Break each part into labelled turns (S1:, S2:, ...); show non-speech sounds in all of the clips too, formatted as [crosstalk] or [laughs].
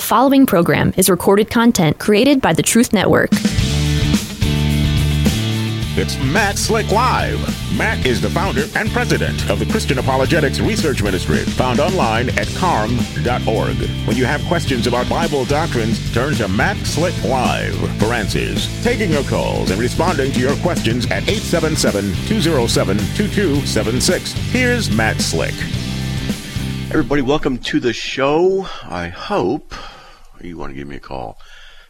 S1: The following program is recorded content created by the Truth Network.
S2: It's Matt Slick Live. Matt is the founder and president of the Christian Apologetics Research Ministry, found online at carm.org. When you have questions about Bible doctrines, turn to Matt Slick Live for answers. Taking your calls and responding to your questions at 877 207 2276. Here's Matt Slick.
S3: Everybody, welcome to the show. I hope you want to give me a call.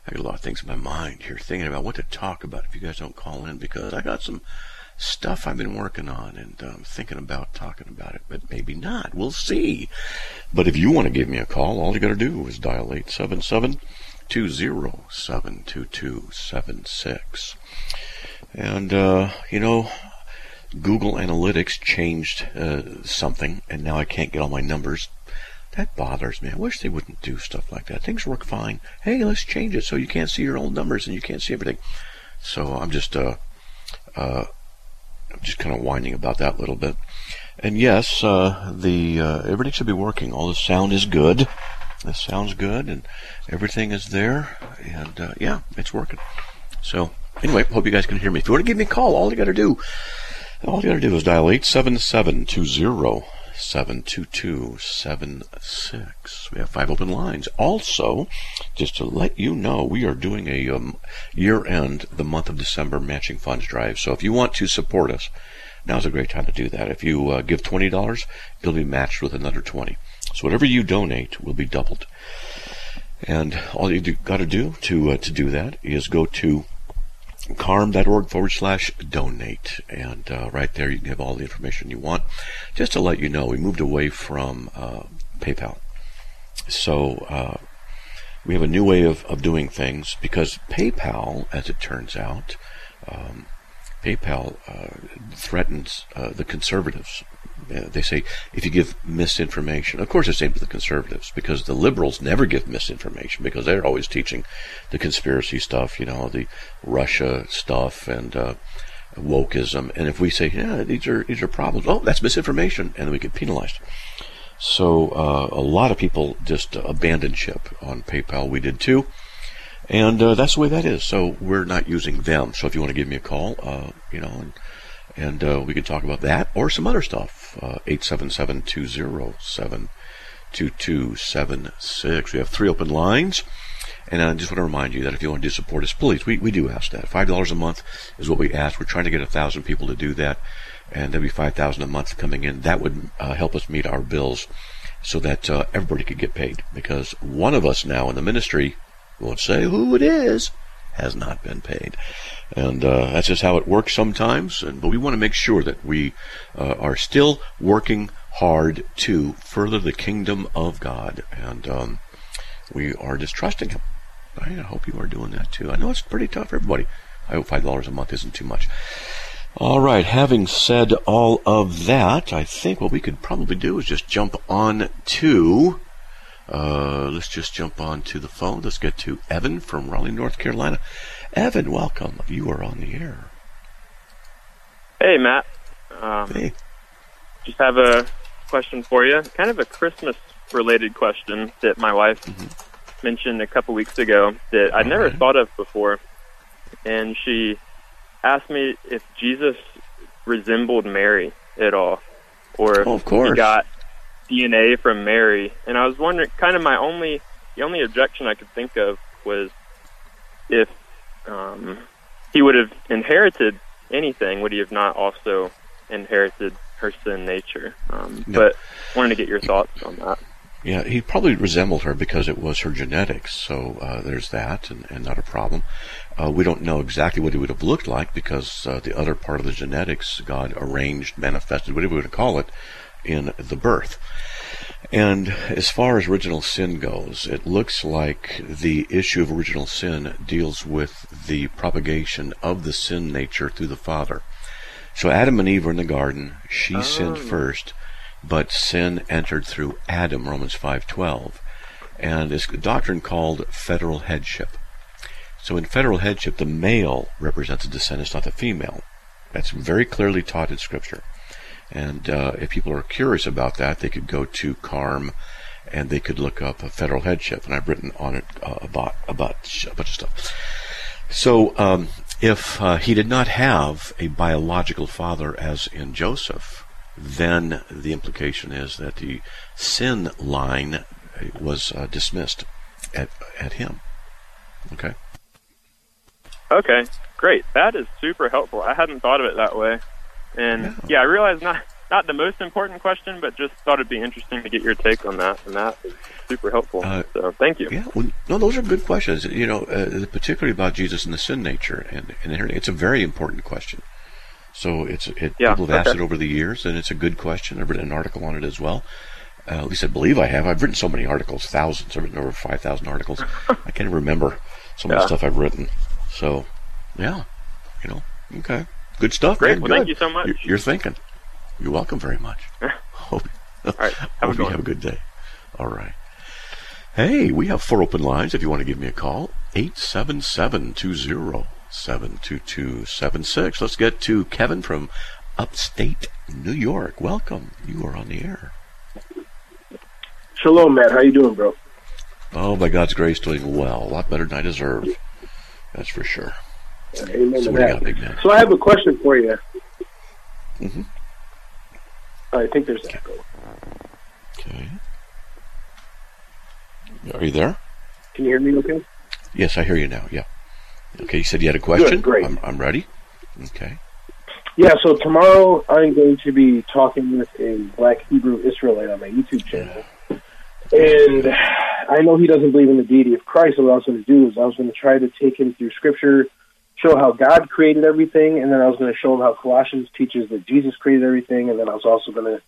S3: I got a lot of things in my mind here, thinking about what to talk about if you guys don't call in, because I got some stuff I've been working on and um, thinking about talking about it, but maybe not. We'll see. But if you want to give me a call, all you got to do is dial 877 207 2276. And, uh, you know, Google Analytics changed uh, something, and now I can't get all my numbers. That bothers me. I wish they wouldn't do stuff like that. Things work fine. Hey, let's change it so you can't see your old numbers and you can't see everything. So I'm just, uh, uh, I'm just kind of whining about that a little bit. And yes, uh, the uh, everything should be working. All the sound is good. The sound's good, and everything is there. And uh, yeah, it's working. So anyway, hope you guys can hear me. If you want to give me a call, all you got to do all you gotta do is dial 877-20-722-76. We have five open lines. Also, just to let you know, we are doing a um, year-end, the month of December matching funds drive. So if you want to support us, now's a great time to do that. If you uh, give $20, it'll be matched with another 20 So whatever you donate will be doubled. And all you've got to do to uh, to do that is go to carm.org forward slash donate. And uh, right there, you can have all the information you want. Just to let you know, we moved away from uh, PayPal. So uh, we have a new way of, of doing things because PayPal, as it turns out, um, PayPal uh, threatens uh, the conservatives uh, they say if you give misinformation, of course it's aimed at the conservatives because the liberals never give misinformation because they're always teaching the conspiracy stuff, you know, the Russia stuff and uh, wokeism. And if we say, yeah, these are these are problems, oh, that's misinformation, and then we get penalized. So uh, a lot of people just abandoned ship on PayPal. We did too. And uh, that's the way that is. So we're not using them. So if you want to give me a call, uh, you know, and, and we can talk about that or some other stuff. 877 207 2276. We have three open lines. And I just want to remind you that if you want to support us, please, we, we do ask that. $5 a month is what we ask. We're trying to get a thousand people to do that. And there'll be 5000 a month coming in. That would uh, help us meet our bills so that uh, everybody could get paid. Because one of us now in the ministry, won't say who it is, has not been paid. And uh, that's just how it works sometimes. And, but we want to make sure that we uh, are still working hard to further the kingdom of God. And um, we are just trusting Him. I hope you are doing that too. I know it's pretty tough for everybody. I hope $5 a month isn't too much. All right, having said all of that, I think what we could probably do is just jump on to uh, let's just jump on to the phone. Let's get to Evan from Raleigh, North Carolina. Evan, welcome. You are on the air.
S4: Hey, Matt. Um,
S3: hey.
S4: Just have a question for you. Kind of a Christmas related question that my wife mm-hmm. mentioned a couple weeks ago that I'd never right. thought of before. And she asked me if Jesus resembled Mary at all, or
S3: oh, course.
S4: he got DNA from Mary, and I was wondering, kind of my only, the only objection I could think of was if um, he would have inherited anything, would he have not also inherited her sin nature? Um, no. But wanted to get your thoughts on that.
S3: Yeah, he probably resembled her because it was her genetics. So uh, there's that, and, and, not a problem. Uh, we don't know exactly what he would have looked like because uh, the other part of the genetics God arranged, manifested, whatever we would call it, in the birth. And as far as original sin goes, it looks like the issue of original sin deals with the propagation of the sin nature through the Father. So Adam and Eve were in the garden. She oh. sinned first, but sin entered through Adam, Romans 5.12. And it's a doctrine called federal headship. So in federal headship, the male represents the descendants, not the female. That's very clearly taught in Scripture. And uh, if people are curious about that, they could go to CARM and they could look up a federal headship, and I've written on it uh, about about a bunch of stuff. So, um, if uh, he did not have a biological father, as in Joseph, then the implication is that the sin line was uh, dismissed at at him. Okay.
S4: Okay, great. That is super helpful. I hadn't thought of it that way, and yeah, yeah I realize not not the most important question, but just thought it'd be interesting to get your take on that, and that is super helpful. Uh, so thank you.
S3: Yeah, well, no, those are good questions. You know, uh, particularly about Jesus and the sin nature, and, and it's a very important question. So it's it, yeah, people have okay. asked it over the years, and it's a good question. I've written an article on it as well. Uh, at least I believe I have. I've written so many articles, thousands. I've written over five thousand articles. [laughs] I can't even remember some yeah. of the stuff I've written. So, yeah, you know, okay, good stuff.
S4: Great.
S3: Man,
S4: well,
S3: good.
S4: thank you so much.
S3: You're, you're thinking. You're welcome very much. hope [laughs]
S4: All right. Have,
S3: hope
S4: you
S3: have a good day. All right. Hey, we have four open lines if you want to give me a call. 877-207-2276. Let's get to Kevin from upstate New York. Welcome. You are on the air.
S5: Shalom, Matt. How you doing, bro?
S3: Oh, by God's grace, doing well. A lot better than I deserve. That's for sure.
S5: Amen so, got, so I have a question for you.
S3: Mm-hmm.
S5: I think there's echo.
S3: Okay. Are you there?
S5: Can you hear me okay?
S3: Yes, I hear you now. Yeah. Okay, you said you had a question?
S5: Good, great.
S3: I'm, I'm ready. Okay.
S5: Yeah, so tomorrow I'm going to be talking with a black Hebrew Israelite on my YouTube channel. And I know he doesn't believe in the deity of Christ, so what I was going to do is I was going to try to take him through Scripture, show how God created everything, and then I was going to show him how Colossians teaches that Jesus created everything, and then I was also going to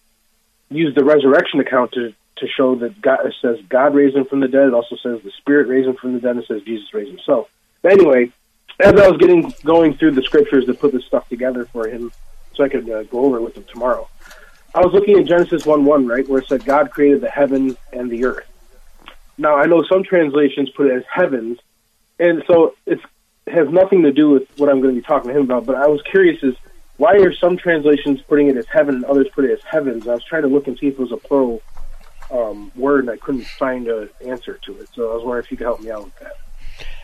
S5: use the resurrection account to to show that God it says God raised him from the dead. It also says the Spirit raised him from the dead. And it says Jesus raised himself. But anyway, as I was getting going through the scriptures to put this stuff together for him, so I could uh, go over it with him tomorrow. I was looking at Genesis one one right where it said God created the heaven and the earth. Now I know some translations put it as heavens, and so it's it has nothing to do with what I'm going to be talking to him about. But I was curious is why are some translations putting it as heaven and others put it as heavens? I was trying to look and see if it was a plural um, word, and I couldn't find an answer to it. So I was wondering if you could help me out with that.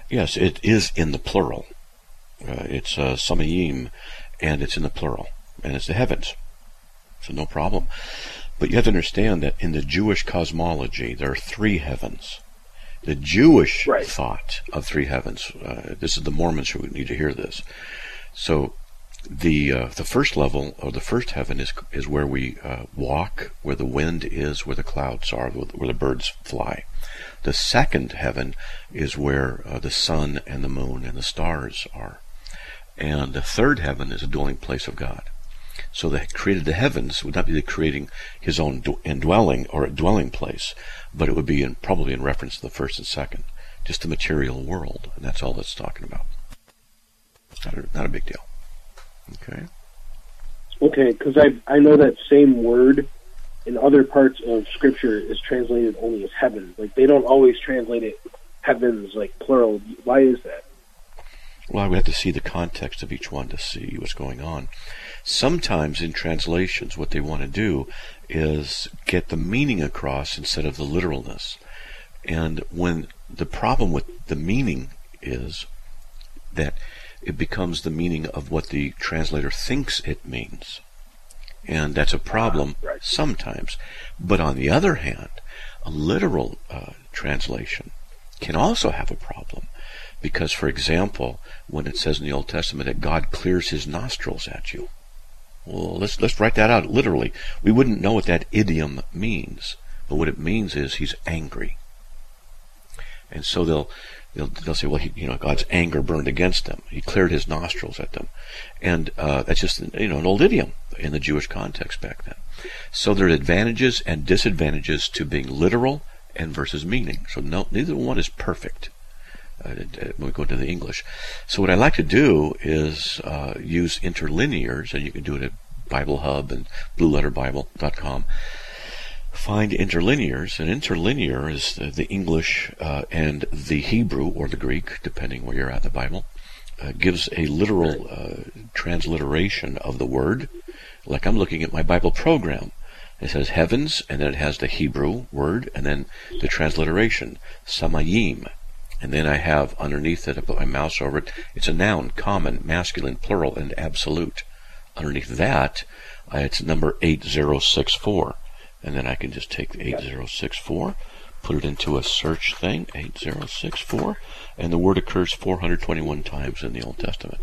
S3: Yes, it is in the plural. Uh, it's uh, samayim, and it's in the plural, and it's the heavens. So no problem. But you have to understand that in the Jewish cosmology, there are three heavens. The Jewish
S5: right.
S3: thought of three heavens. Uh, this is the Mormons who need to hear this. So the uh, the first level or the first heaven is is where we uh, walk, where the wind is, where the clouds are, where the birds fly. The second heaven is where uh, the sun and the moon and the stars are, and the third heaven is a dwelling place of God. So the created the heavens would not be the creating his own indwelling or a dwelling place, but it would be in, probably in reference to the first and second, just the material world, and that's all that's talking about. Not a, not a big deal. Okay.
S5: Okay, because I I know that same word in other parts of Scripture is translated only as heaven. Like they don't always translate it heavens like plural. Why is that?
S3: Well, I would have to see the context of each one to see what's going on. Sometimes in translations, what they want to do is get the meaning across instead of the literalness. And when the problem with the meaning is that it becomes the meaning of what the translator thinks it means. And that's a problem
S5: ah, right.
S3: sometimes. But on the other hand, a literal uh, translation can also have a problem. Because, for example, when it says in the Old Testament that God clears his nostrils at you, well, let's, let's write that out literally. We wouldn't know what that idiom means, but what it means is he's angry. And so they'll they'll, they'll say, well, he, you know, God's anger burned against them. He cleared his nostrils at them, and uh, that's just you know an old idiom in the Jewish context back then. So there are advantages and disadvantages to being literal and versus meaning. So no, neither one is perfect. Uh, when we go to the English, so what I like to do is uh, use interlinears, and you can do it at Bible Hub and BlueLetterBible.com find interlinears. An interlinear is the, the English uh, and the Hebrew or the Greek, depending where you're at in the Bible, uh, gives a literal uh, transliteration of the word. Like I'm looking at my Bible program. It says heavens, and then it has the Hebrew word, and then the transliteration, samayim. And then I have underneath it, I put my mouse over it, it's a noun, common, masculine, plural, and absolute. Underneath that, uh, it's number 8064. And then I can just take the 8064, put it into a search thing, 8064, and the word occurs 421 times in the Old Testament.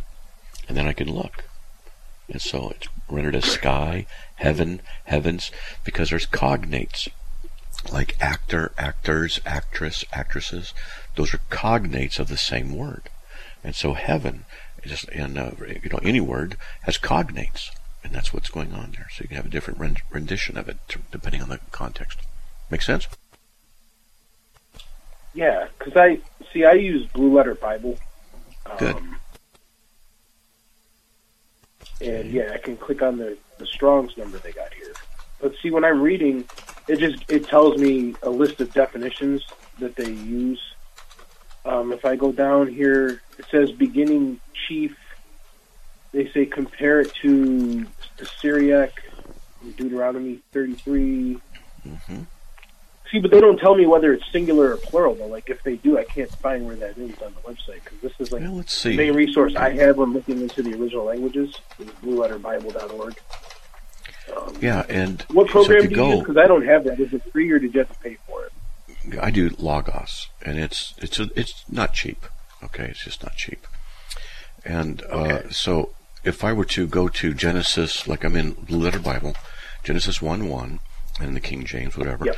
S3: And then I can look. And so it's rendered as sky, heaven, heavens, because there's cognates like actor, actors, actress, actresses. Those are cognates of the same word. And so heaven, just in uh, you know any word has cognates, and that's what's going on there. So you can have a different rendition of it depending on the context. Make sense?
S5: Yeah, because I see I use Blue Letter Bible.
S3: Um, Good.
S5: And yeah, I can click on the the Strong's number they got here. But see, when I'm reading, it just it tells me a list of definitions that they use. Um, if I go down here, it says beginning chief. They say compare it to the Syriac, Deuteronomy 33. Mm-hmm. See, but they don't tell me whether it's singular or plural. Though, like if they do, I can't find where that is on the website because this is like
S3: well, let's see.
S5: the main resource I have when looking into the original languages is BlueLetterBible.org.
S3: Um, yeah, and
S5: what program so do you go, use? Because I don't have that. Is it free or did you have to pay for it?
S3: I do Logos, and it's it's a, it's not cheap. Okay, it's just not cheap. And uh, so, if I were to go to Genesis, like I'm in Blue Letter Bible, Genesis one one, and the King James, whatever, yep.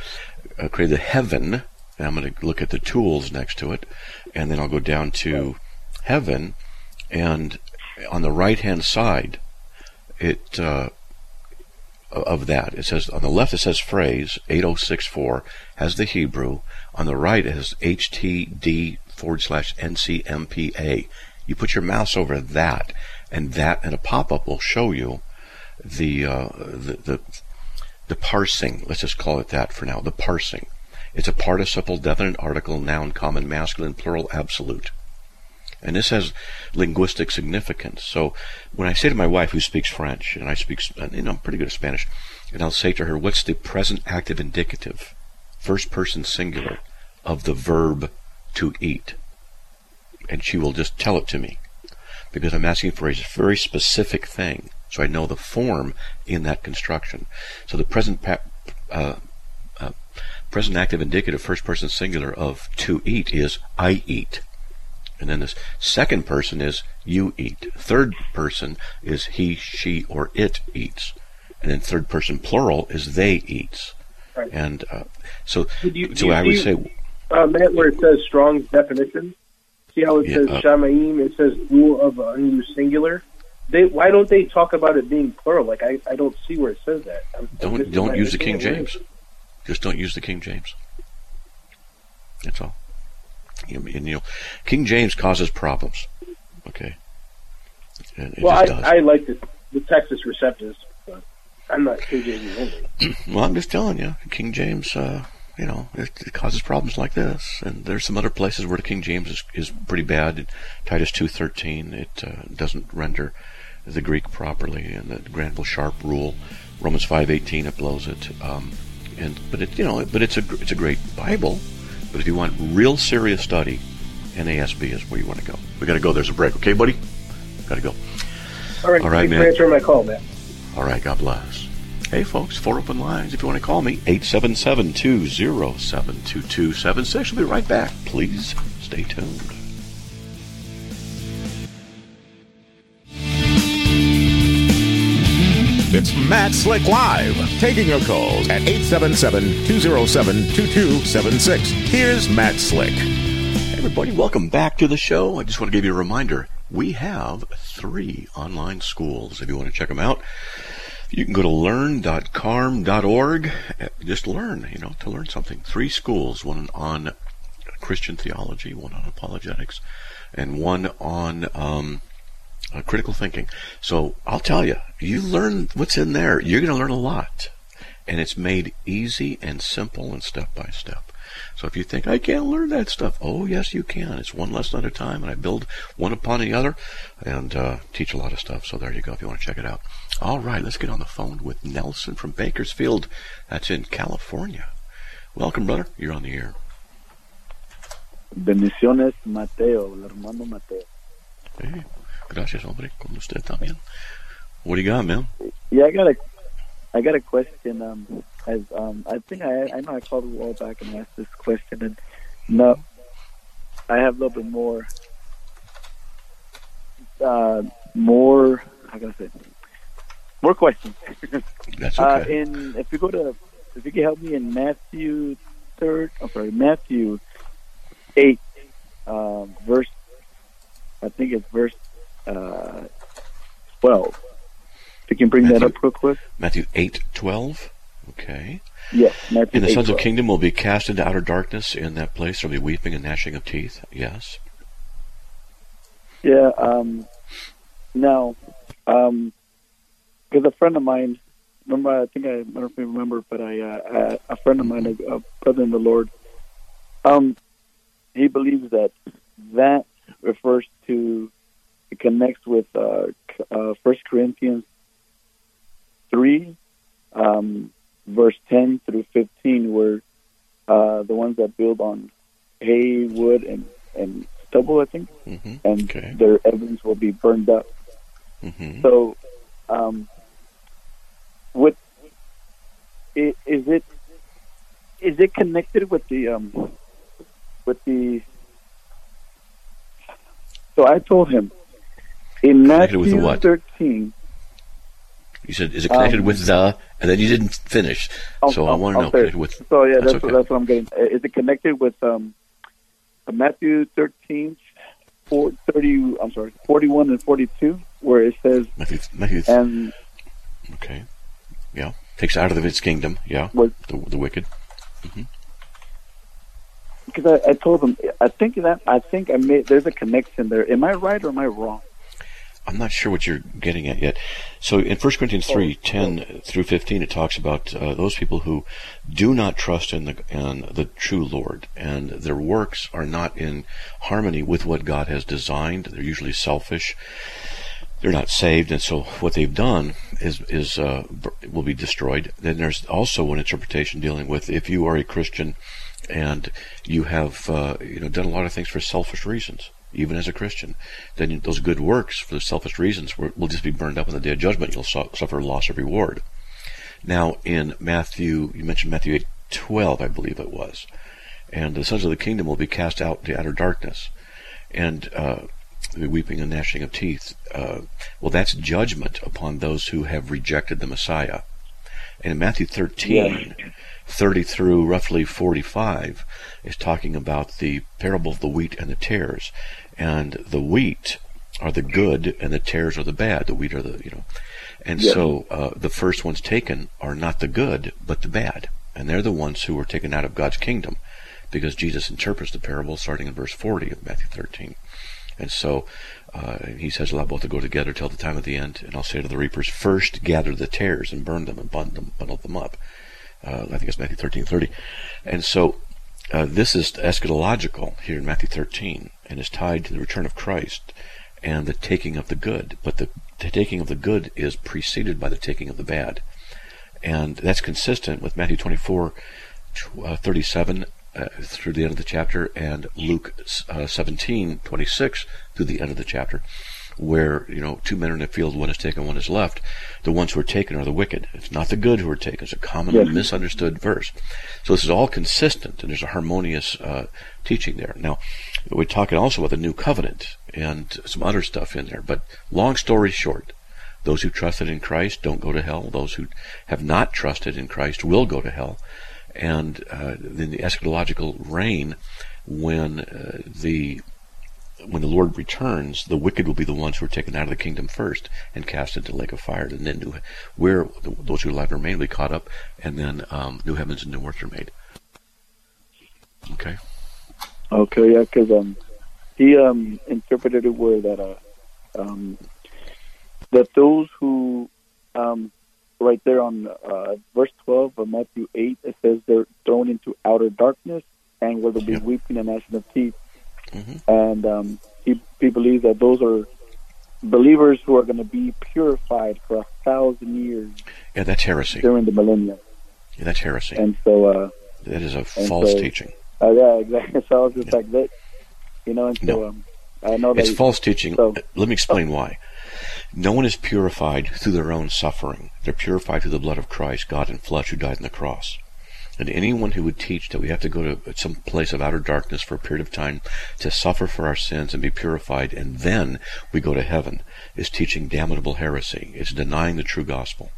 S3: uh, create the heaven. And I'm going to look at the tools next to it, and then I'll go down to heaven, and on the right hand side, it uh, of that. It says on the left it says phrase 8064 has the Hebrew. On the right it has HTD forward slash NCMPA. You put your mouse over that, and that and a pop up will show you the, uh, the the the parsing. Let's just call it that for now. The parsing. It's a participle, definite article, noun, common, masculine, plural, absolute. And this has linguistic significance. So when I say to my wife who speaks French, and I speak, you know, I'm pretty good at Spanish, and I'll say to her, what's the present active indicative, first person singular, of the verb to eat? And she will just tell it to me. Because I'm asking for a very specific thing. So I know the form in that construction. So the present pa- uh, uh, present active indicative first person singular of to eat is I eat. And then this second person is you eat. Third person is he, she, or it eats. And then third person plural is they eats. Right. And uh, so, you, so I would you, say,
S5: uh, Matt, where it says strong definition. See how it yeah, says uh, shamaim? It says rule of unused singular. They why don't they talk about it being plural? Like I, I don't see where it says that. I'm,
S3: don't don't use the King James. Just don't use the King James. That's all. You know, and, you know, King James causes problems. Okay.
S5: well, I, I like the, the Textus Receptus, but I'm not King James only. [clears throat]
S3: well, I'm just telling you, King James, uh, you know, it, it, causes problems like this. And there's some other places where the King James is, is pretty bad. Titus 2.13, it uh, doesn't render the Greek properly, and the Granville Sharp rule. Romans 5.18, it blows it. Um, and but it you know but it's a it's a great Bible. But if you want real serious study, NASB is where you want to go. We got to go. There's a break. Okay, buddy? Got to go.
S5: All right. All right, man. answering my call, man.
S3: All right. God bless. Hey, folks, four open lines. If you want to call me, 877 207 2276. We'll be right back. Please stay tuned.
S2: It's Matt Slick Live, taking your calls at 877-207-2276. Here's Matt Slick.
S3: Hey everybody, welcome back to the show. I just want to give you a reminder. We have three online schools. If you want to check them out, you can go to learn.carm.org. Just learn, you know, to learn something. Three schools, one on Christian theology, one on apologetics, and one on um, uh, critical thinking. So I'll tell you, you learn what's in there, you're going to learn a lot. And it's made easy and simple and step by step. So if you think I can't learn that stuff, oh yes you can. It's one lesson at a time, and I build one upon the other, and uh, teach a lot of stuff. So there you go. If you want to check it out. All right, let's get on the phone with Nelson from Bakersfield. That's in California. Welcome, brother. You're on the air.
S6: Bendiciones, Mateo, el hermano Mateo.
S3: Hey, gracias, hombre. Con usted también. What do you got, man?
S6: Yeah, I got a, I got a question. Um, as um, I think I, I know I called a while back and asked this question, and no, I have a little bit more, uh, more. How can I say? More questions.
S3: That's
S6: Uh,
S3: okay.
S6: in if you go to, if you can help me in Matthew third, I'm sorry, Matthew eight, um, verse. I think it's verse uh, twelve. If you can bring that up real quick.
S3: Matthew eight twelve. Okay.
S6: Yes, Matthew
S3: And the
S6: 8,
S3: sons of kingdom will be cast into outer darkness. In that place there will be weeping and gnashing of teeth. Yes.
S6: Yeah. Um, now, um, because a friend of mine, remember, I think I, I don't know if you remember, but I, uh, a friend of mine, a, a brother in the Lord, um, he believes that that refers to, it connects with uh, uh, 1 Corinthians 3, um, verse 10 through 15, where uh, the ones that build on hay, wood, and, and stubble, I think,
S3: hmm
S6: and
S3: Okay.
S6: their evidence will be burned up.
S3: hmm
S6: So, um, i- is it? Is it connected with the um, with the? So I told him in
S3: Connected with
S6: Matthew
S3: the what?
S6: thirteen.
S3: You said, is it connected
S6: Um,
S3: with the? And then you didn't finish.
S6: I'll-
S3: so I
S6: I'll-
S3: want to
S6: I'll
S3: know connected with.
S6: So yeah,
S3: That's
S6: that's
S3: okay.
S6: what, that's what I'm getting. Uh, Is it connected with um, Matthew thirteen, four, 30, I'm sorry, forty-one and forty-two, where it says
S3: Matthew. Matthew.
S6: and
S3: okay. Yeah. Takes out of its kingdom. Yeah.
S6: was
S3: The, the wicked.
S6: because I, I told them I think that I think I made there's a connection there. Am I right or am I wrong?
S3: I'm not sure what you're getting at yet. So in 1 Corinthians
S6: Oh,
S3: 3, 10 through 15, it talks about uh, those people who do not trust in the, in the true Lord, and their works are not in harmony with what God has designed. They're usually selfish. They're not saved, and so what they've done is is uh, will be destroyed. Then there's also an interpretation dealing with if you are a Christian and you have uh, you know done a lot of things for selfish reasons, even as a Christian, then those good works for the selfish reasons will just be burned up on the day of judgment. You'll su- suffer loss of reward. Now, in Matthew, you mentioned Matthew eight twelve, I believe it was, and the sons of the kingdom will be cast out into outer darkness, and uh, the weeping and gnashing of teeth. Uh, well, that's judgment upon those who have rejected the Messiah. And in Matthew 13, 30 through roughly 45, is talking about the parable of the wheat and the tares. And the wheat are the good, and the tares are the bad. The wheat are the, you know. And so uh, the first ones taken are not the good, but the bad. And they're the ones who are taken out of God's kingdom because Jesus interprets the parable starting in verse 40 of Matthew 13. And so uh, he says, Allow both to go together till the time of the end. And I'll say to the reapers, First gather the tares and burn them and bundle them, bundle them up. Uh, I think it's Matthew thirteen thirty. And so uh, this is eschatological here in Matthew 13 and is tied to the return of Christ and the taking of the good. But the, the taking of the good is preceded by the taking of the bad. And that's consistent with Matthew 24, uh, 37 uh, through the end of the chapter and Luke uh, 17, 26 through the end of the chapter, where, you know, two men are in the field, one is taken, one is left. The ones who are taken are the wicked. It's not the good who are taken. It's a commonly
S6: Yes.
S3: misunderstood verse. So this is all consistent, and there's a harmonious uh, teaching there. Now, we're talking also about the new covenant and some other stuff in there. But long story short, those who trusted in Christ don't go to hell. Those who have not trusted in Christ will go to hell. And uh, in the eschatological reign, when uh, the when the Lord returns, the wicked will be the ones who are taken out of the kingdom first and cast into the lake of fire. And then new, where those who are alive remain will be caught up, and then um, new heavens and new earth are made. Okay.
S6: Okay, yeah, because um, he um interpreted it where that uh um that those who um right there on uh, verse twelve of Matthew eight it says they're thrown into outer darkness, and where there'll be weeping and gnashing of teeth.
S3: Mhm.
S6: And um, he, he believes that those are believers who are going to be purified for a thousand years
S3: Yeah, that's heresy.
S6: during the millennium.
S3: Yeah, that's heresy.
S6: And so, uh,
S3: That is a false
S6: so-
S3: teaching.
S6: uh, yeah, exactly. [laughs] So I was just
S3: Yeah.
S6: like that, you know. And so
S3: No.
S6: um, I know that
S3: It's false teaching.
S6: so-
S3: Let me explain why. No one is purified through their own suffering. They're purified through the blood of Christ, God in flesh, who died on the cross. And anyone who would teach that we have to go to some place of outer darkness for a period of time to suffer for our sins and be purified, and then we go to heaven, is teaching damnable heresy. It's denying the true gospel.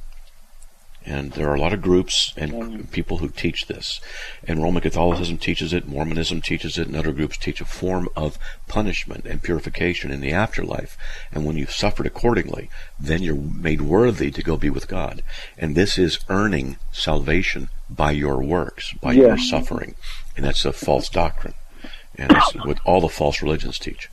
S3: And there are a lot of groups and people who teach this. And Roman Catholicism teaches it, Mormonism teaches it, and other groups teach a form of punishment and purification in the afterlife. And when you've suffered accordingly, then you're made worthy to go be with God. And this is earning salvation by your works, by
S6: Yeah.
S3: your suffering. And that's a false doctrine. And that's what all the false religions teach.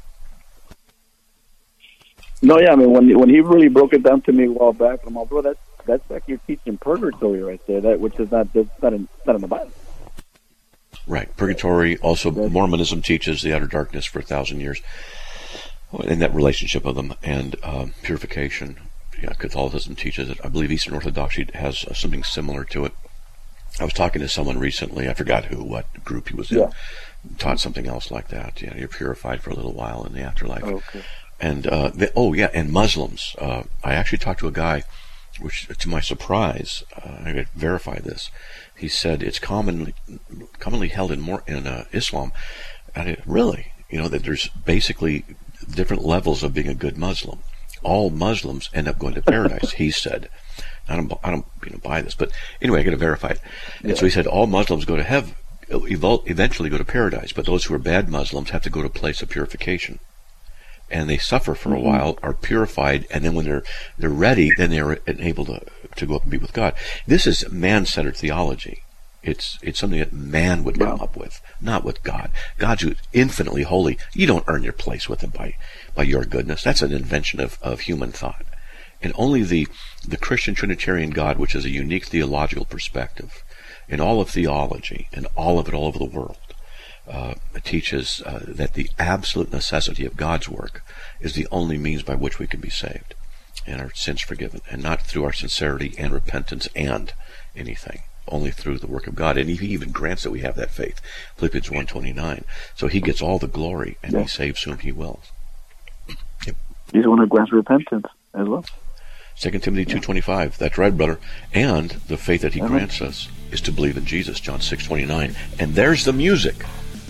S6: No, yeah, I mean when when he really broke it down to me a while back, I'm like, bro, that's that's like you're teaching purgatory right there, that which is not that's not in not in the Bible.
S3: Right. Purgatory, also
S6: Right.
S3: Mormonism teaches the outer darkness for a thousand years. In that relationship of them and um, purification, yeah, Catholicism teaches it. I believe Eastern Orthodoxy has uh, something similar to it. I was talking to someone recently. I forgot who, what group he was in.
S6: Yeah.
S3: Taught something else like that. Yeah, you're purified for a little while in the afterlife.
S6: Okay.
S3: And uh, the, oh yeah, and Muslims. Uh, I actually talked to a guy, which to my surprise, uh, I could verify this. He said it's commonly commonly held in more in uh, Islam. And it, really, you know that there's basically different levels of being a good Muslim. All Muslims end up going to paradise. he said. I don't, I don't, you know, buy this, but anyway, I got to verify it. And so he said all Muslims go to heaven, eventually go to paradise, but those who are bad Muslims have to go to a place of purification and they suffer for a mm-hmm. while, are purified, and then when they're they're ready, then they're able to to go up and be with God. This is man-centered theology. It's it's something that man would come
S6: Wow.
S3: up with, not with God. God's infinitely holy. You don't earn your place with Him by by your goodness. That's an invention of, of human thought, and only the the Christian Trinitarian God, which is a unique theological perspective in all of theology and all of it all over the world, uh, teaches uh, that the absolute necessity of God's work is the only means by which we can be saved and our sins forgiven, and not through our sincerity and repentance and anything, only through the work of God. And He even grants that we have that faith. Philippians 1.29. So He gets all the glory, and
S6: Yeah.
S3: He saves whom He wills.
S6: He's the one who grants repentance as well.
S3: 2 Timothy 2.25. That's right, brother. And the faith that He
S6: Uh-huh.
S3: grants us is to believe in Jesus, John 6.29. And there's the music.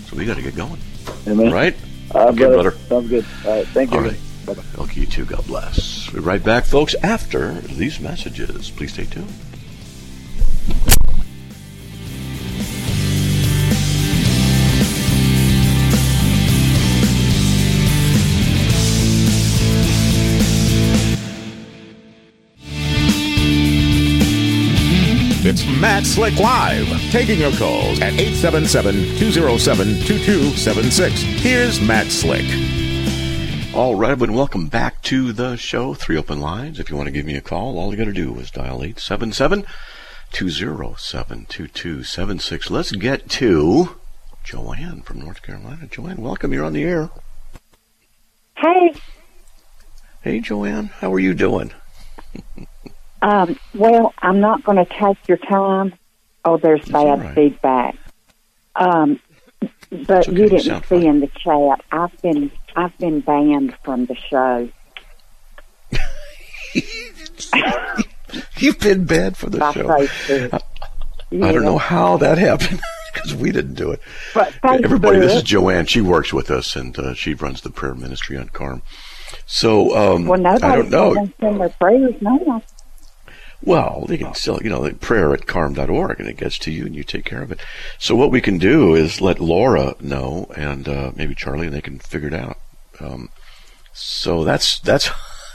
S3: So we got to get going.
S6: Amen.
S3: Right?
S6: Uh,
S3: Okay, brother.
S6: Sounds good. All right. Thank you.
S3: All right.
S6: Bye-bye.
S3: Okay, you too. God bless. We'll be right back, folks, after these messages. Please stay tuned.
S2: Matt Slick Live, taking your calls at 877-207-2276. Here's Matt Slick.
S3: All right, everyone, welcome back to the show. Three open lines. If you want to give me a call, all you got to do is dial 877 207 2276. Let's get to Joanne from North Carolina. Joanne, welcome. You're on the air.
S7: Hey,
S3: Hey, Joanne, how are you doing? [laughs]
S7: um, well, I'm not going to take your time. Oh, there's
S3: That's
S7: bad
S3: right.
S7: feedback. Um, but
S3: okay.
S7: you didn't see
S3: fine.
S7: in the chat. I've been I've been banned from the show [laughs]
S3: You've been banned for the
S7: by
S3: show.
S7: Facebook.
S3: I don't know how that happened [laughs] because we didn't do it.
S7: But
S3: Everybody, this is Joanne. She works with us and uh, she runs the prayer ministry on Carm. So um,
S7: well,
S3: I don't know.
S7: send their prayers now.
S3: Well, they can still, you know, prayer at carm.org and it gets to you and you take care of it. So what we can do is let Laura know and uh, maybe Charlie and they can figure it out. Um, so that's, that's,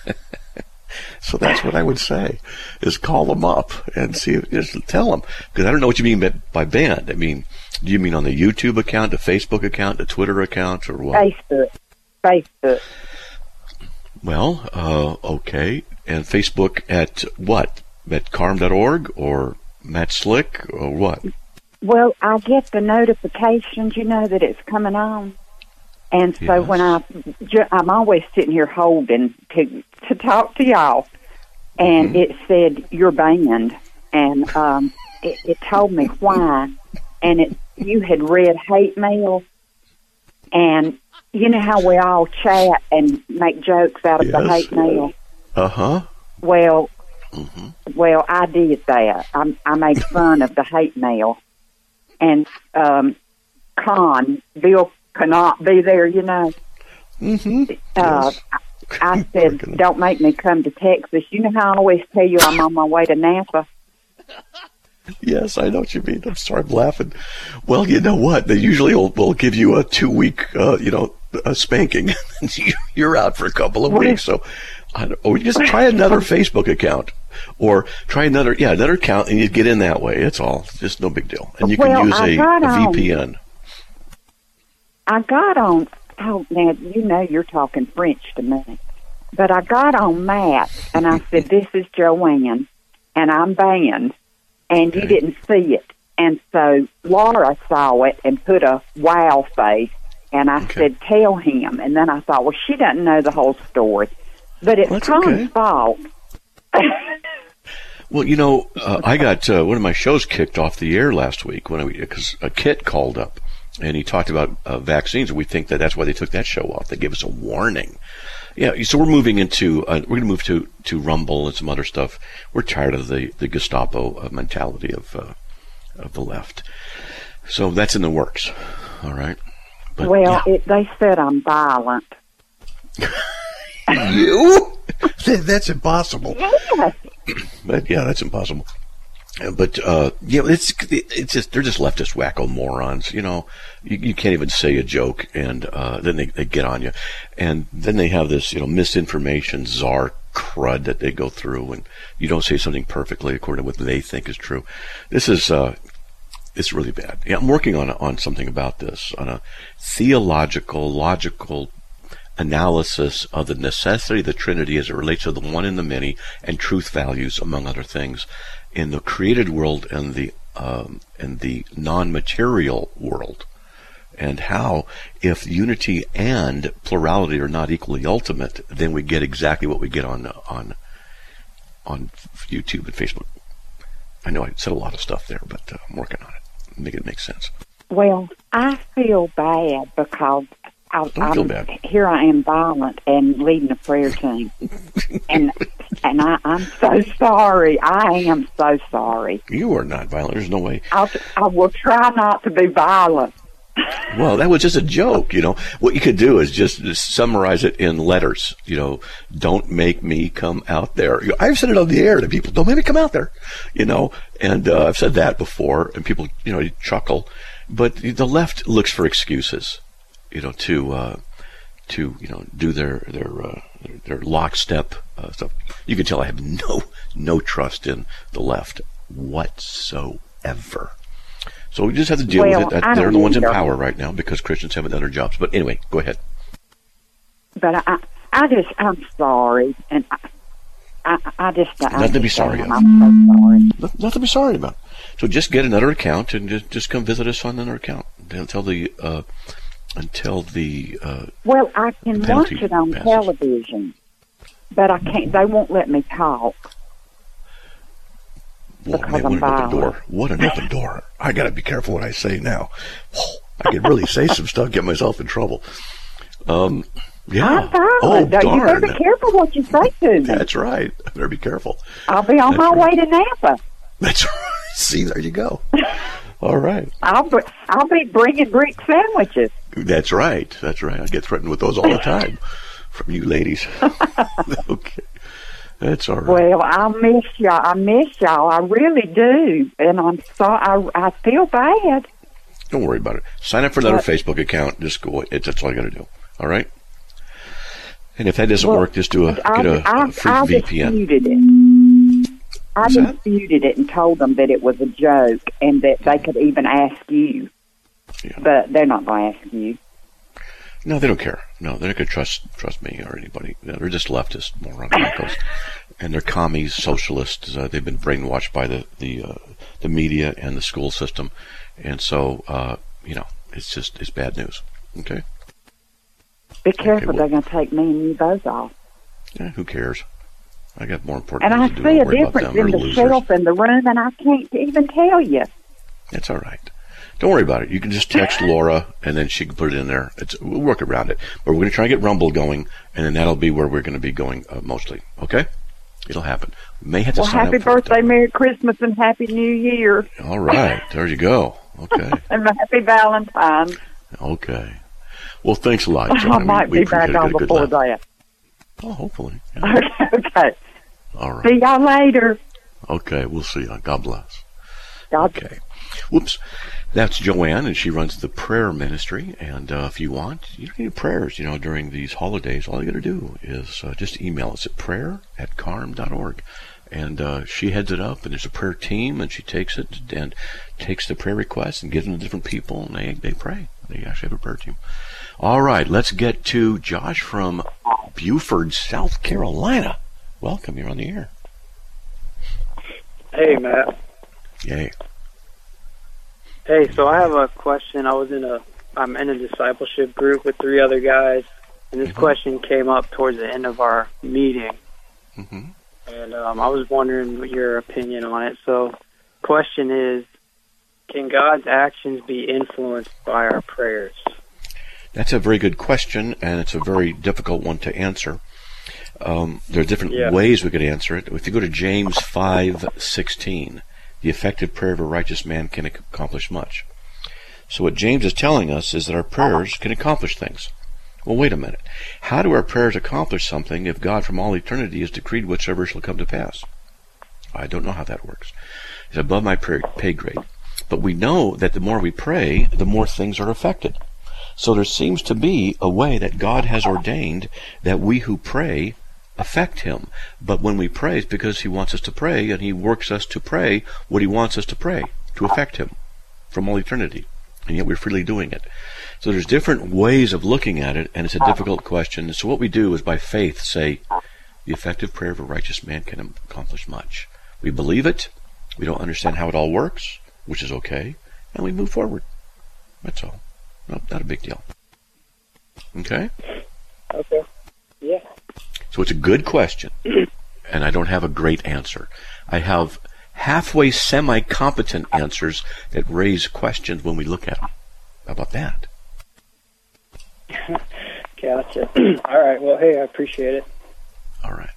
S3: [laughs] so that's what I would say is call them up and see, if, just tell them. Because I don't know what you mean by, by banned. I mean, do you mean on the YouTube account, the Facebook account, the Twitter account or what?
S7: Facebook, Facebook.
S3: Well, uh, okay. And Facebook at what? At carm.org or Matt Slick or what?
S7: Well, I get the notifications, you know, that it's coming on. And so
S3: Yes.
S7: when I, I'm always sitting here holding to to talk to y'all, and
S3: Mm-hmm.
S7: it said you're banned, and um, it, it told me why, and it you had read hate mail, and you know how we all chat and make jokes out of the hate mail.
S3: Uh huh.
S7: Well,
S3: Mm-hmm.
S7: well, I did that. I, I made [laughs] fun of the hate mail, and um, Con Bill cannot be there. You know,
S3: Mm-hmm.
S7: uh, I [laughs] said, "Don't make me come to Texas." You know how I always tell you I'm on my way to Napa. [laughs]
S3: Yes, I know what you mean. I'm sorry, I'm laughing. Well, you know what? They usually will, will give you a two week, uh, you know, a spanking. you- You're out for a couple of
S7: What
S3: weeks. So, I don't, or just try another Facebook account, or try another, yeah, another account, and you get in that way. It's all It's just no big deal. And you
S7: Well,
S3: can use
S7: I
S3: a,
S7: on- um,
S3: VPN.
S7: I got on. Oh, now you know you're talking French to me, but I got on Matt and I said, "This is Joanne, and I'm banned," and you didn't see it, and so Laura saw it and put a wow face, and I
S3: Okay.
S7: said, "Tell him," and then I thought, well, she doesn't know the whole story, but it's
S3: That's
S7: Tom's
S3: okay.
S7: fault. [laughs]
S3: Well, you know, uh, I got uh, one of my shows kicked off the air last week when because a kit called up and he talked about uh, vaccines, we think that that's why they took that show off. They gave us a warning. Yeah, so we're moving into uh, we're going to move to to Rumble and some other stuff. We're tired of the the Gestapo uh, mentality of uh, of the left, so that's in the works. All right. But,
S7: well,
S3: yeah.
S7: it, they said I'm violent. [laughs]
S3: you? [laughs] that's impossible.
S7: Yes. [clears throat]
S3: But yeah, that's impossible. But uh, yeah, it's it's just they're just leftist wacko morons. You know, you, you can't even say a joke, and uh, then they, they get on you, and then they have this you know misinformation czar crud that they go through, and you don't say something perfectly according to what they think is true. This is uh, it's really bad. Yeah, I'm working on on something about this on a theological, logical analysis of the necessity of the Trinity as it relates to the one and the many and truth values, among other things, in the created world and the um, and the non-material world, and how if unity and plurality are not equally ultimate, then we get exactly what we get on on on YouTube and Facebook. I know I said a lot of stuff there, but uh, I'm working on it, make it make sense.
S7: Well, I feel bad because I,
S3: Don't feel bad.
S7: here I am violent and leading a prayer team, and and I, I'm so sorry. I am so sorry.
S3: You are not violent. There's no way.
S7: I'll, I will try not to be violent.
S3: Well, that was just a joke, you know. What you could do is just, just summarize it in letters. You know, don't make me come out there. I've said it on the air to people. Don't make me come out there. You know, and uh, I've said that before, and people, you know, chuckle. But the left looks for excuses, you know, to uh, to you know do their their uh, their, their lockstep uh, stuff. You can tell I have no no trust in the left whatsoever. So we just have to deal
S7: Well,
S3: with it.
S7: I
S3: They're the ones in power right now because Christians haven't done their jobs. But anyway, go ahead.
S7: But I, I just, I'm sorry, and I, I, I just, I
S3: Nothing to be sorry of.
S7: I'm so sorry.
S3: Nothing nothing to be sorry about. So just get another account and just, just come visit us on another account Tell the uh, until the uh,
S7: Well, I can watch it on
S3: passes.
S7: television, but I can't. They won't let me talk.
S3: Well,
S7: Because
S3: man,
S7: I'm
S3: what an open
S7: violent.
S3: door! What an open door! I got to be careful what I say now. I could really say some stuff, get myself in trouble. Um, yeah. Oh
S7: You better be careful what you say to me.
S3: That's right. I better be careful.
S7: I'll be on
S3: That's
S7: my
S3: right.
S7: way to Napa.
S3: That's [laughs] right. See, there you go. [laughs] All right.
S7: I'll be, I'll be bringing brick sandwiches.
S3: That's right. That's right. I get threatened with those all the [laughs] time from you ladies. [laughs] okay. That's all right.
S7: Well, I miss y'all. I miss y'all. I really do, and I'm sorry. I, I feel bad.
S3: Don't worry about it. Sign up for another
S7: What?
S3: Facebook account. Just go. It's, that's all you got to do. All right. And if that doesn't
S7: Well,
S3: work, just do a
S7: I,
S3: get a,
S7: I,
S3: a free
S7: I
S3: VPN.
S7: disputed it. I disputed it and told them that it was a joke and that they could even ask you,
S3: Yeah.
S7: but they're not going to ask you.
S3: No, they don't care. No, they're not going to trust trust me or anybody. They're just leftist morons, [laughs] and they're commies, socialists. Uh, they've been brainwashed by the the uh, the media and the school system, and so uh, you know it's just it's bad news. Okay.
S7: Be careful,
S3: well-
S7: they're going to take me and you both off.
S3: Yeah, who cares? I got more important
S7: And I
S3: things to do.
S7: see a difference in the
S3: losers.
S7: shelf in the room, and I can't even tell you.
S3: It's all right. Don't worry about it. You can just text [laughs] Laura, and then she can put it in there. It's, we'll work around it. But we're going to try and get Rumble going, and then that'll be where we're going to be going uh, mostly. Okay? It'll happen. We may have to
S7: Well, happy birthday. Merry Christmas, and Happy New Year,
S3: All right. [laughs] There you go. Okay. [laughs]
S7: and Happy Valentine's.
S3: Okay. Well, thanks a lot,
S7: I might
S3: we, we
S7: be back on
S3: Get a good
S7: before that.
S3: Oh, hopefully. Yeah. [laughs]
S7: Okay.
S3: All right.
S7: See y'all later.
S3: Okay. We'll see you. God bless.
S7: God
S3: Okay. Whoops. That's Joanne, and she runs the prayer ministry. And uh, if you want, you need prayers, you know, during these holidays. All you got to do is uh, just email us at prayer at carm.org. And uh, she heads it up, and there's a prayer team, and she takes it and takes the prayer requests and gives them to different people, and they, they pray. They actually have a prayer team. All right, let's get to Josh from Beaufort, South Carolina. Welcome, you're on the air.
S8: Hey, Matt.
S3: Hey.
S8: Hey, so I have a question. I was in a I'm in a discipleship group with three other guys, and this
S3: Mhm.
S8: question came up towards the end of our meeting,
S3: hmm
S8: and um, I was wondering what your opinion on it. So, question is, can God's actions be influenced by our prayers?
S3: That's a very good question, and it's a very difficult one to answer. Um, there are different
S8: Yeah.
S3: ways we could answer it. If you go to James five sixteen, the effective prayer of a righteous man can accomplish much. So what James is telling us is that our prayers can accomplish things. Well, wait a minute. How do our prayers accomplish something if God from all eternity has decreed whatsoever shall come to pass? I don't know how that works. It's above my pay pay grade. But we know that the more we pray, the more things are affected. So there seems to be a way that God has ordained that we who pray affect Him. But when we pray, it's because He wants us to pray, and He works us to pray what He wants us to pray to affect Him from all eternity. And yet we're freely doing it. So there's different ways of looking at it, and it's a difficult question. So what we do is by faith say, the effective prayer of a righteous man can accomplish much. We believe it. We don't understand how it all works, which is okay, and we move forward. That's all. No, not a big deal. Okay?
S8: Okay. Yeah.
S3: So it's a good question, and I don't have a great answer. I have halfway semi competent answers that raise questions when we look at them. How about that? [laughs]
S8: Gotcha. [clears throat] All right. Well, hey, I appreciate it.
S3: All right.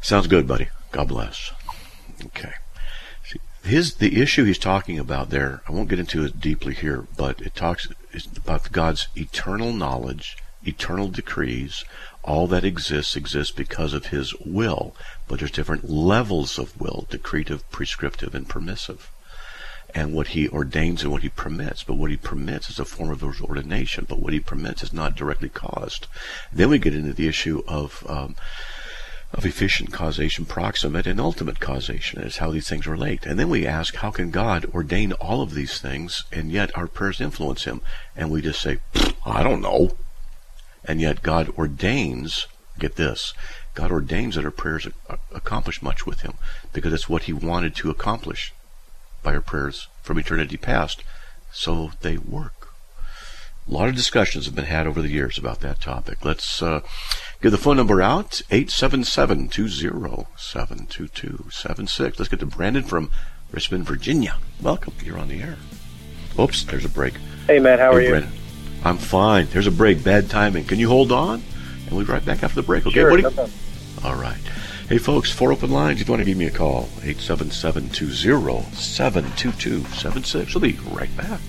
S3: Sounds good, buddy. God bless. Okay. See, his the issue he's talking about there. I won't get into it deeply here, but it talks about God's eternal knowledge, eternal decrees. All that exists exists because of His will, but there's different levels of will: decretive, prescriptive, and permissive. And what He ordains and what He permits, but what He permits is a form of His ordination, but what He permits is not directly caused. Then we get into the issue of um, of efficient causation, proximate, and ultimate causation is how these things relate. And then we ask, how can God ordain all of these things and yet our prayers influence Him? And we just say, I don't know. And yet God ordains, get this, God ordains that our prayers accomplish much with Him because it's what He wanted to accomplish by our prayers from eternity past. So they work. A lot of discussions have been had over the years about that topic. Let's uh, give the phone number out 877-207-2276. Let's get to Brandon from Richmond, Virginia. Welcome. You're on the air. Oops, there's a break.
S8: Hey, Matt. How are
S3: Hey,
S8: you?
S3: Brandon. I'm fine. There's a break. Bad timing. Can you hold on? And we'll be right back after the break. Okay,
S8: Sure.
S3: buddy?
S8: no.
S3: All right. Hey, folks, four open lines. If you want to give me a call, 877-207-2276. We'll be right back.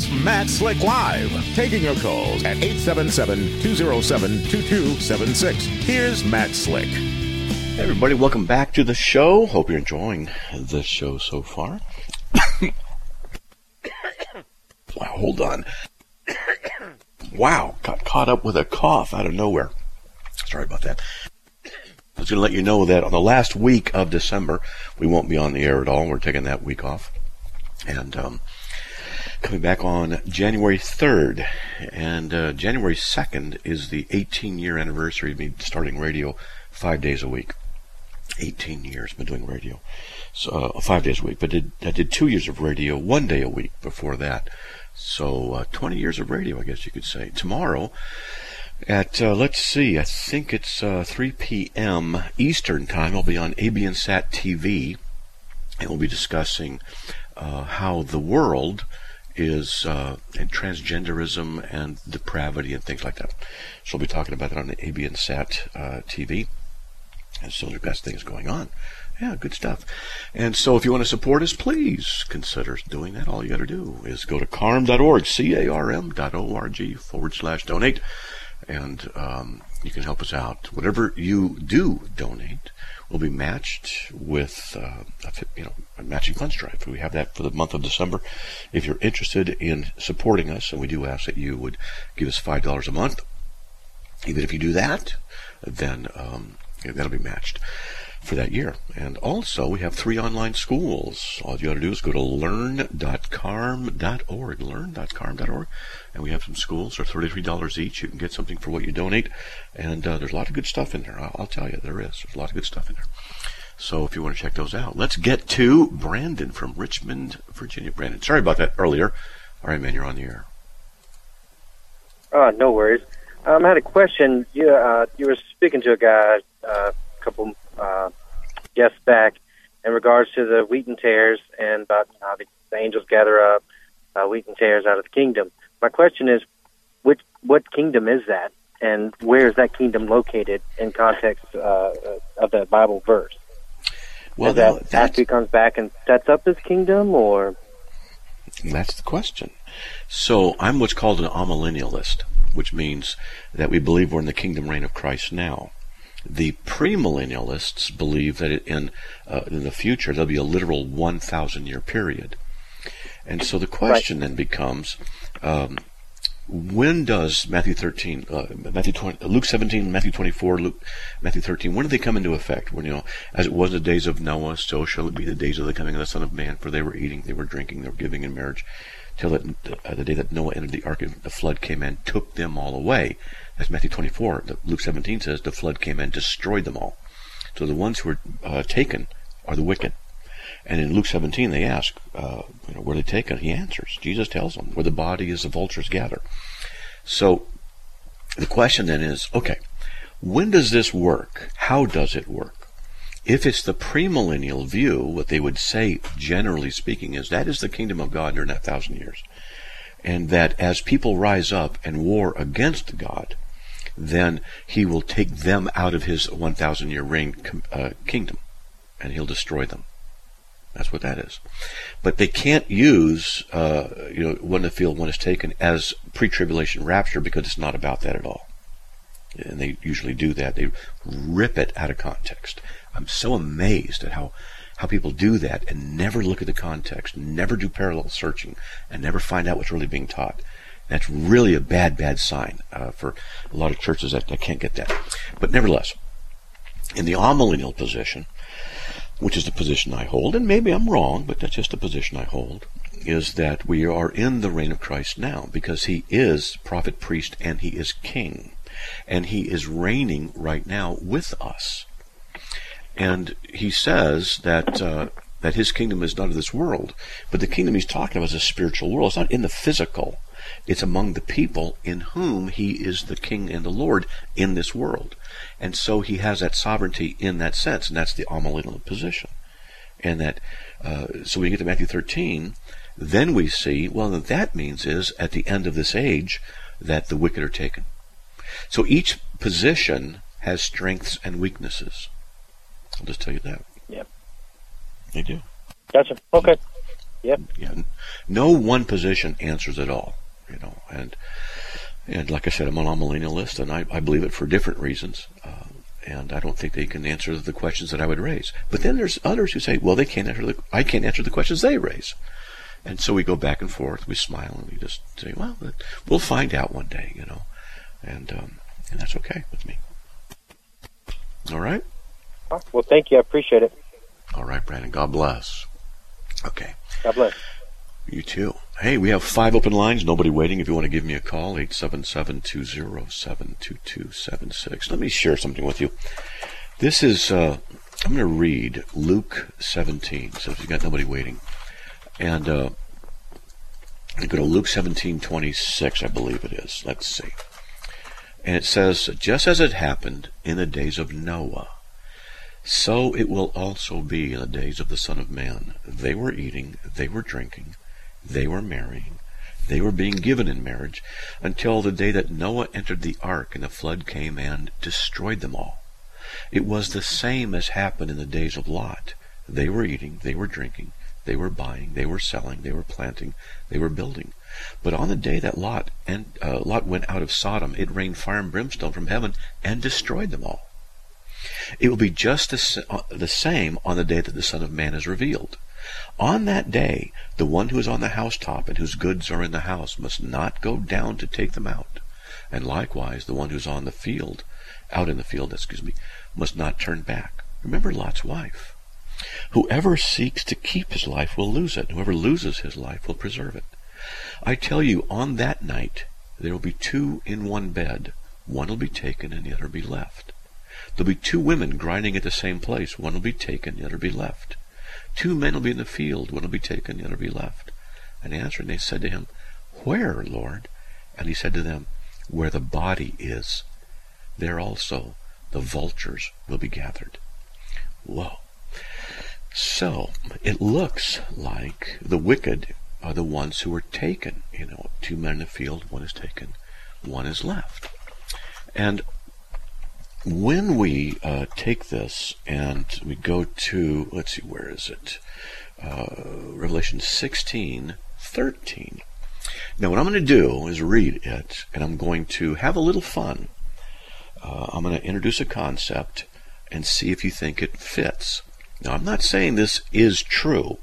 S2: It's Matt Slick Live, taking your calls at 877-207-2276. Here's Matt Slick.
S3: Hey everybody, welcome back to the show. Hope you're enjoying the show so far. [coughs] wow, hold on. wow, got caught up with a cough out of nowhere. Sorry about that. I was going to let you know that on the last week of December, we won't be on the air at all. We're taking that week off. And um, coming back on January 3rd. And uh, January 2nd is the 18 year anniversary of me starting radio five days a week. 18 years been doing radio, so uh, five days a week. But did, I did two years of radio, one day a week before that. So uh, 20 years of radio, I guess you could say. Tomorrow, at uh, let's see, I think it's uh, 3 p.m. Eastern time. I'll be on ABN Sat TV, and we'll be discussing uh, how the world is uh, and transgenderism and depravity and things like that. So we'll be talking about that on the ABN Sat uh, TV. And so the best things going on. Yeah, good stuff. And so if you want to support us, please consider doing that. All you got to do is go to carm.org, C-A-R-M.org forward slash donate. And um, you can help us out. Whatever you do donate will be matched with uh, a, you know a matching funds drive. We have that for the month of December. If you're interested in supporting us, and we do ask that you would give us five dollars a month. Even if you do that, then um, that'll be matched for that year. And also, we have three online schools. All you got to do is go to learn.carm.org, learn.carm.org, and we have some schools. They're $33 each. You can get something for what you donate, and uh, there's a lot of good stuff in there. I'll, I'll tell you, there is. There's a lot of good stuff in there. So if you want to check those out, let's get to Brandon from Richmond, Virginia. Brandon, sorry about that earlier. All right, man, you're on the air.
S9: Uh, no worries. Um, I had a question. You, uh, you were speaking to a guy uh, couple uh, guests back in regards to the wheat and tares and about know, the, the angels gather up uh, wheat and tares out of the kingdom. My question is, which what kingdom is that, and where is that kingdom located in context uh, of the Bible verse?
S3: Well,
S9: that
S3: that's,
S9: he comes back and sets up his kingdom, or
S3: that's the question. So I'm what's called an amillennialist, which means that we believe we're in the kingdom reign of Christ now. The premillennialists believe that in uh, in the future there'll be a literal 1,000 year period, and so the question right. then becomes. Um, when does Matthew 13, uh, Matthew 20, Luke 17, Matthew 24, Luke, Matthew 13, when do they come into effect? When, you know, as it was in the days of Noah, so shall it be the days of the coming of the Son of Man, for they were eating, they were drinking, they were giving in marriage, till that, uh, the day that Noah entered the ark, and the flood came and took them all away. That's Matthew 24. Luke 17 says the flood came and destroyed them all. So the ones who were uh, taken are the wicked. And in Luke 17, they ask, uh, you know, where they taken? He answers. Jesus tells them, where the body is, the vultures gather. So the question then is, okay, when does this work? How does it work? If it's the premillennial view, what they would say, generally speaking, is that is the kingdom of God during that thousand years. And that as people rise up and war against God, then he will take them out of his 1,000 year reign uh, kingdom and he'll destroy them. That's what that is. But they can't use, uh, you know, when the field one is taken as pre-tribulation rapture because it's not about that at all. And they usually do that. They rip it out of context. I'm so amazed at how, how people do that and never look at the context, never do parallel searching, and never find out what's really being taught. That's really a bad, bad sign uh, for a lot of churches that, that can't get that. But nevertheless, in the amillennial position, which is the position I hold, and maybe I'm wrong, but that's just the position I hold, is that we are in the reign of Christ now because he is prophet, priest, and he is king. And he is reigning right now with us. And he says that uh, that his kingdom is not of this world, but the kingdom he's talking about is a spiritual world. It's not in the physical. It's among the people in whom he is the king and the Lord in this world. And so he has that sovereignty in that sense, and that's the amillennial position. And that, uh, so when we get to Matthew 13, then we see, well, what that means is at the end of this age that the wicked are taken. So each position has strengths and weaknesses. I'll just tell you that.
S9: Yep.
S3: They do.
S9: Gotcha. Okay. Yep.
S3: Yeah. No one position answers it all, you know, and and like I said, I'm on a millennialist, and I, I believe it for different reasons. Uh, and I don't think they can answer the questions that I would raise. But then there's others who say, well, they can't answer the, I can't answer the questions they raise. And so we go back and forth, we smile, and we just say, well, we'll find out one day, you know. And, um, and that's okay with me. All right?
S9: Well, thank you. I appreciate it.
S3: All right, Brandon. God bless. Okay.
S9: God bless.
S3: You too. Hey, we have five open lines. Nobody waiting. If you want to give me a call, 877-207-2276. Let me share something with you. This is, uh, I'm going to read Luke 17. So if you've got nobody waiting. And, uh, go to Luke 17, 26, I believe it is. Let's see. And it says, just as it happened in the days of Noah, so it will also be in the days of the Son of Man. They were eating, they were drinking, they were marrying, they were being given in marriage, until the day that Noah entered the ark and the flood came and destroyed them all. It was the same as happened in the days of Lot. They were eating, they were drinking, they were buying, they were selling, they were planting, they were building. But on the day that Lot and uh, Lot went out of Sodom, it rained fire and brimstone from heaven and destroyed them all. It will be just the, uh, the same on the day that the Son of Man is revealed. On that day, the one who is on the housetop and whose goods are in the house must not go down to take them out. And likewise, the one who's on the field, out in the field, excuse me, must not turn back. Remember Lot's wife. Whoever seeks to keep his life will lose it. Whoever loses his life will preserve it. I tell you, on that night, there will be two in one bed. One will be taken and the other will be left. There'll be two women grinding at the same place. One will be taken, the other will be left. Two men will be in the field. One will be taken, the other will be left. And answering, they said to him, Where, Lord? And he said to them, Where the body is, there also the vultures will be gathered. Whoa. So, it looks like the wicked are the ones who are taken. You know, two men in the field, one is taken, one is left. And when we uh, take this and we go to, let's see, where is it? Uh, Revelation 16, 13. Now, what I'm going to do is read it, and I'm going to have a little fun. Uh, I'm going to introduce a concept and see if you think it fits. Now, I'm not saying this is true.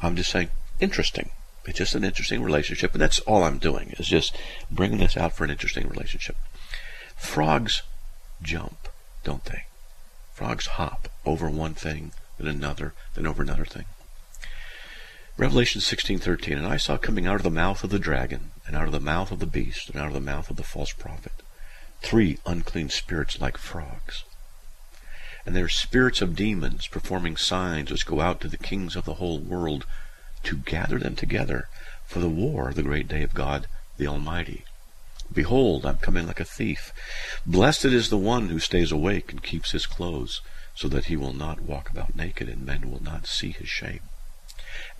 S3: I'm just saying interesting. It's just an interesting relationship, and that's all I'm doing is just bringing this out for an interesting relationship. Frogs jump, don't they? Frogs hop over one thing, then another, then over another thing. Revelation 16:13 And I saw coming out of the mouth of the dragon and out of the mouth of the beast and out of the mouth of the false prophet three unclean spirits like frogs. And they are spirits of demons performing signs which go out to the kings of the whole world to gather them together for the war the great day of God the Almighty. Behold, I'm coming like a thief. Blessed is the one who stays awake and keeps his clothes, so that he will not walk about naked, and men will not see his shame.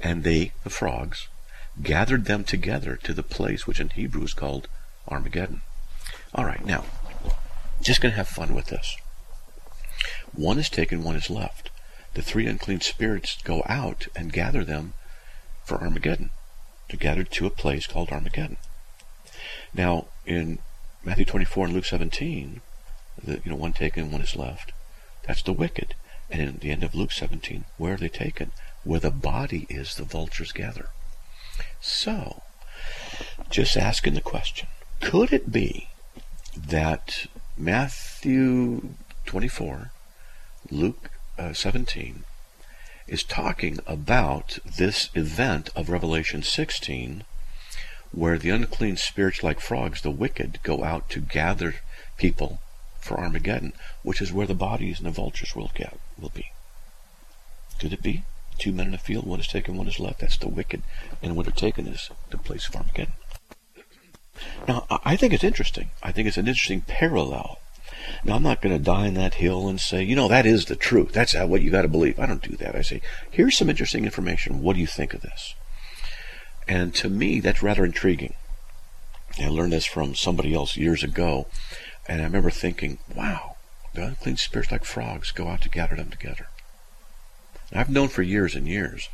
S3: And they, the frogs, gathered them together to the place which in Hebrew is called Armageddon. All right, now, just going to have fun with this. One is taken, one is left. The three unclean spirits go out and gather them for Armageddon, to gather to a place called Armageddon. Now, in Matthew 24 and Luke 17, the, you know, one taken, one is left. That's the wicked. And in the end of Luke 17, where are they taken? Where the body is, the vultures gather. So, just asking the question, could it be that Matthew 24, Luke uh, 17, is talking about this event of Revelation 16, where the unclean spirits like frogs, the wicked, go out to gather people for Armageddon, which is where the bodies and the vultures will get will be. Could it be? Two men in a field, one is taken, one is left. That's the wicked, and what are taken is the place of Armageddon. Now, I think it's interesting. I think it's an interesting parallel. Now, I'm not going to die on that hill and say, you know, that is the truth. That's what you got to believe. I don't do that. I say, here's some interesting information. What do you think of this? And to me, that's rather intriguing. I learned this from somebody else years ago, and I remember thinking, wow, the unclean spirits like frogs go out to gather them together. And I've known for years and years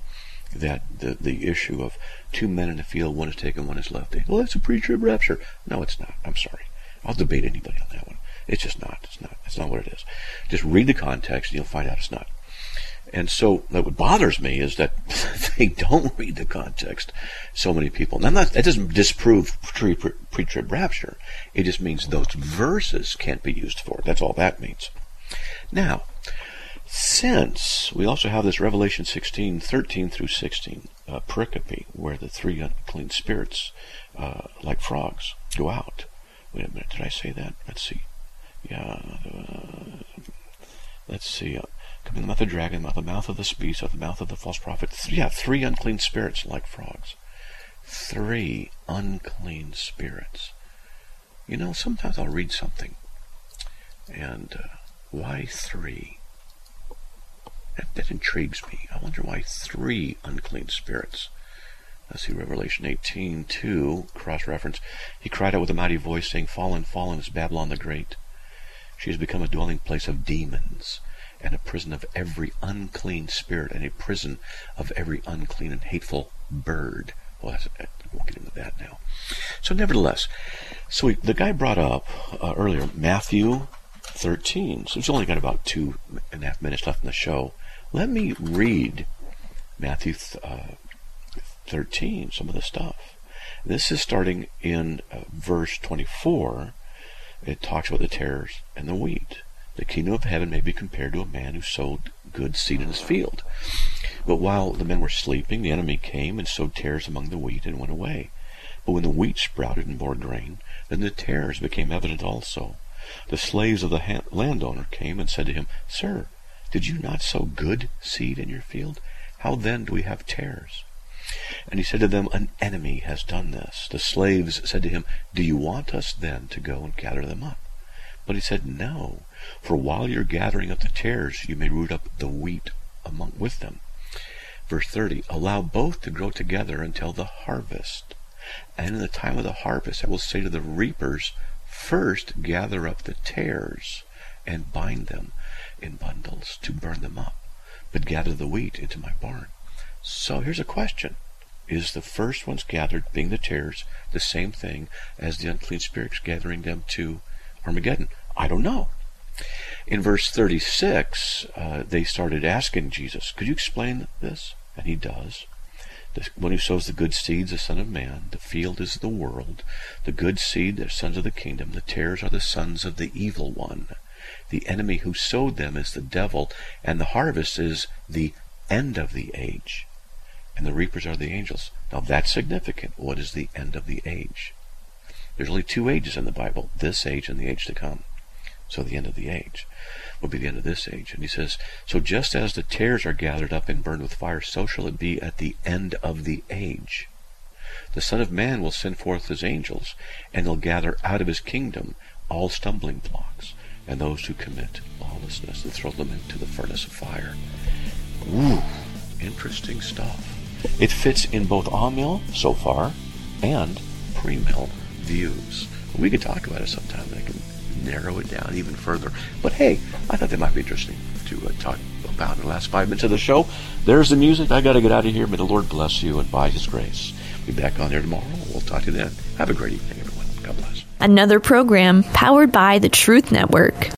S3: that the, the issue of two men in the field, one is taken, one is left. Well, that's a pre-trib rapture. No, it's not. I'm sorry. I'll debate anybody on that one. It's just not. It's not. That's not what it is. Just read the context and you'll find out it's not. And so what bothers me is that [laughs] they don't read the context. So many people. Now, not, that doesn't disprove pre-trib rapture. It just means those verses can't be used for it. That's all that means. Now, Since we also have this Revelation 16, 13 through 16 uh, pericope, where the three unclean spirits, uh, like frogs, go out. Wait a minute, did I say that? Let's see. Yeah. Uh, let's see. Come in the mouth of the dragon, out of the mouth of the beast, out of the mouth of the false prophet. Th- yeah, three unclean spirits like frogs. Three unclean spirits. You know, sometimes I'll read something, and uh, why three? That, that intrigues me. I wonder why three unclean spirits. Let's see, Revelation 18, 2, cross reference. He cried out with a mighty voice, saying, Fallen, fallen is Babylon the Great. She has become a dwelling place of demons, and a prison of every unclean spirit, and a prison of every unclean and hateful bird. Well, I won't get into that now. So, nevertheless, so we, the guy brought up uh, earlier Matthew 13. So, it's only got about two and a half minutes left in the show. Let me read Matthew uh, 13, some of the stuff. This is starting in uh, verse 24. It talks about the tares and the wheat. The kingdom of heaven may be compared to a man who sowed good seed in his field. But while the men were sleeping, the enemy came and sowed tares among the wheat and went away. But when the wheat sprouted and bore grain, then the tares became evident also. The slaves of the landowner came and said to him, Sir, did you not sow good seed in your field? How then do we have tares? And he said to them, An enemy has done this. The slaves said to him, Do you want us then to go and gather them up? But he said, No, for while you're gathering up the tares, you may root up the wheat among with them. Verse 30, Allow both to grow together until the harvest. And in the time of the harvest, I will say to the reapers, First gather up the tares and bind them in bundles to burn them up, but gather the wheat into my barn. So here's a question. Is the first ones gathered, being the tares, the same thing as the unclean spirits gathering them to Armageddon? I don't know. In verse 36, uh, they started asking Jesus, Could you explain this? And he does. The one who sows the good seeds, the Son of Man. The field is the world. The good seed, the sons of the kingdom. The tares are the sons of the evil one. The enemy who sowed them is the devil, and the harvest is the end of the age. And the reapers are the angels. Now that's significant. What is the end of the age? There's only two ages in the Bible this age and the age to come. So the end of the age will be the end of this age. And he says, So just as the tares are gathered up and burned with fire, so shall it be at the end of the age. The Son of Man will send forth his angels, and they'll gather out of his kingdom all stumbling blocks and those who commit lawlessness and throw them into the furnace of fire. Ooh, interesting stuff. It fits in both amill so far and premill views. We could talk about it sometime. I can narrow it down even further. But hey, I thought that might be interesting to uh, talk about in the last five minutes of the show. There's the music. I got to get out of here. May the Lord bless you and by His grace. Be back on there tomorrow. We'll talk to you then. Have a great evening, everyone. God bless.
S1: Another program powered by the Truth Network.